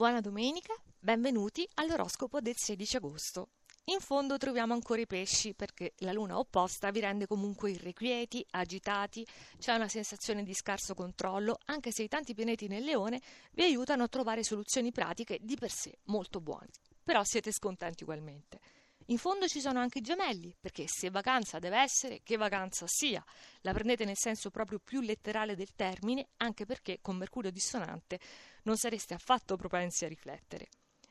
Buona domenica, benvenuti all'oroscopo del 16 agosto. In fondo troviamo ancora i pesci perché la luna opposta vi rende comunque irrequieti, agitati, c'è una sensazione di scarso controllo, anche se i tanti pianeti nel leone vi aiutano a trovare soluzioni pratiche di per sé molto buone. Però siete scontenti ugualmente. In fondo ci sono anche i gemelli, perché se vacanza deve essere, che vacanza sia. La prendete nel senso proprio più letterale del termine, anche perché con Mercurio dissonante non sareste affatto propensi a riflettere.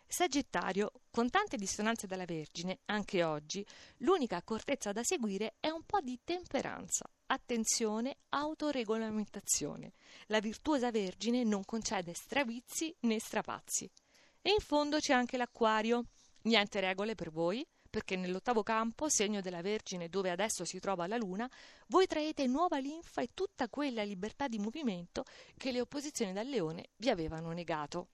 Sagittario, con tante dissonanze dalla Vergine, anche oggi, l'unica accortezza da seguire è un po' di temperanza. Attenzione, autoregolamentazione. La virtuosa Vergine non concede stravizi né strapazzi. E in fondo c'è anche l'Acquario. Niente regole per voi, perché nell'ottavo campo, segno della Vergine dove adesso si trova la Luna, voi traete nuova linfa e tutta quella libertà di movimento che le opposizioni dal Leone vi avevano negato.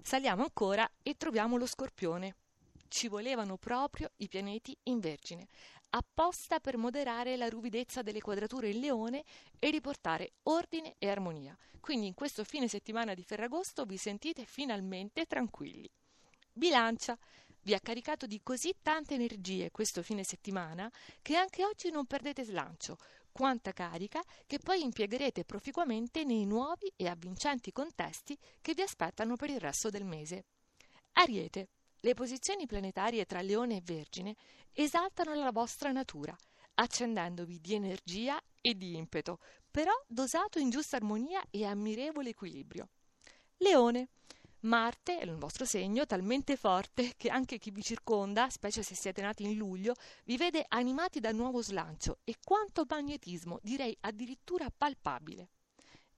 Saliamo ancora e troviamo lo Scorpione. Ci volevano proprio i pianeti in Vergine, apposta per moderare la ruvidezza delle quadrature in Leone e riportare ordine e armonia. Quindi in questo fine settimana di Ferragosto vi sentite finalmente tranquilli. Bilancia vi ha caricato di così tante energie questo fine settimana che anche oggi non perdete slancio, quanta carica che poi impiegherete proficuamente nei nuovi e avvincenti contesti che vi aspettano per il resto del mese. Ariete. Le posizioni planetarie tra Leone e Vergine esaltano la vostra natura, accendendovi di energia e di impeto, però dosato in giusta armonia e ammirevole equilibrio. Leone. Marte è il vostro segno talmente forte che anche chi vi circonda, specie se siete nati in luglio, vi vede animati da nuovo slancio e quanto magnetismo, direi addirittura palpabile.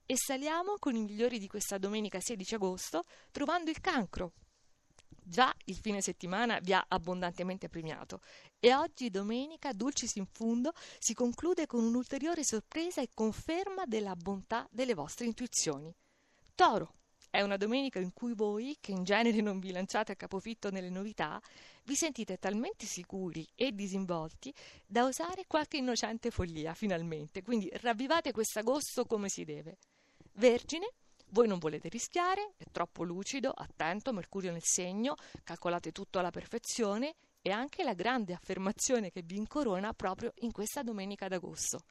E saliamo con i migliori di questa domenica 16 agosto, trovando il cancro. Già il fine settimana vi ha abbondantemente premiato e oggi domenica, dulcis in fundo, si conclude con un'ulteriore sorpresa e conferma della bontà delle vostre intuizioni. Toro, è una domenica in cui voi, che in genere non vi lanciate a capofitto nelle novità, vi sentite talmente sicuri e disinvolti da osare qualche innocente follia, finalmente. Quindi ravvivate quest'agosto come si deve. Vergine, voi non volete rischiare, è troppo lucido, attento, Mercurio nel segno, calcolate tutto alla perfezione e anche la grande affermazione che vi incorona proprio in questa domenica d'agosto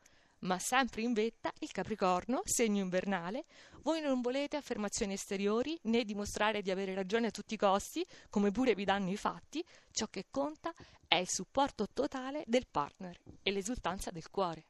ma sempre in vetta il Capricorno, segno invernale. Voi non volete affermazioni esteriori né dimostrare di avere ragione a tutti i costi, come pure vi danno i fatti. Ciò che conta è il supporto totale del partner e l'esultanza del cuore.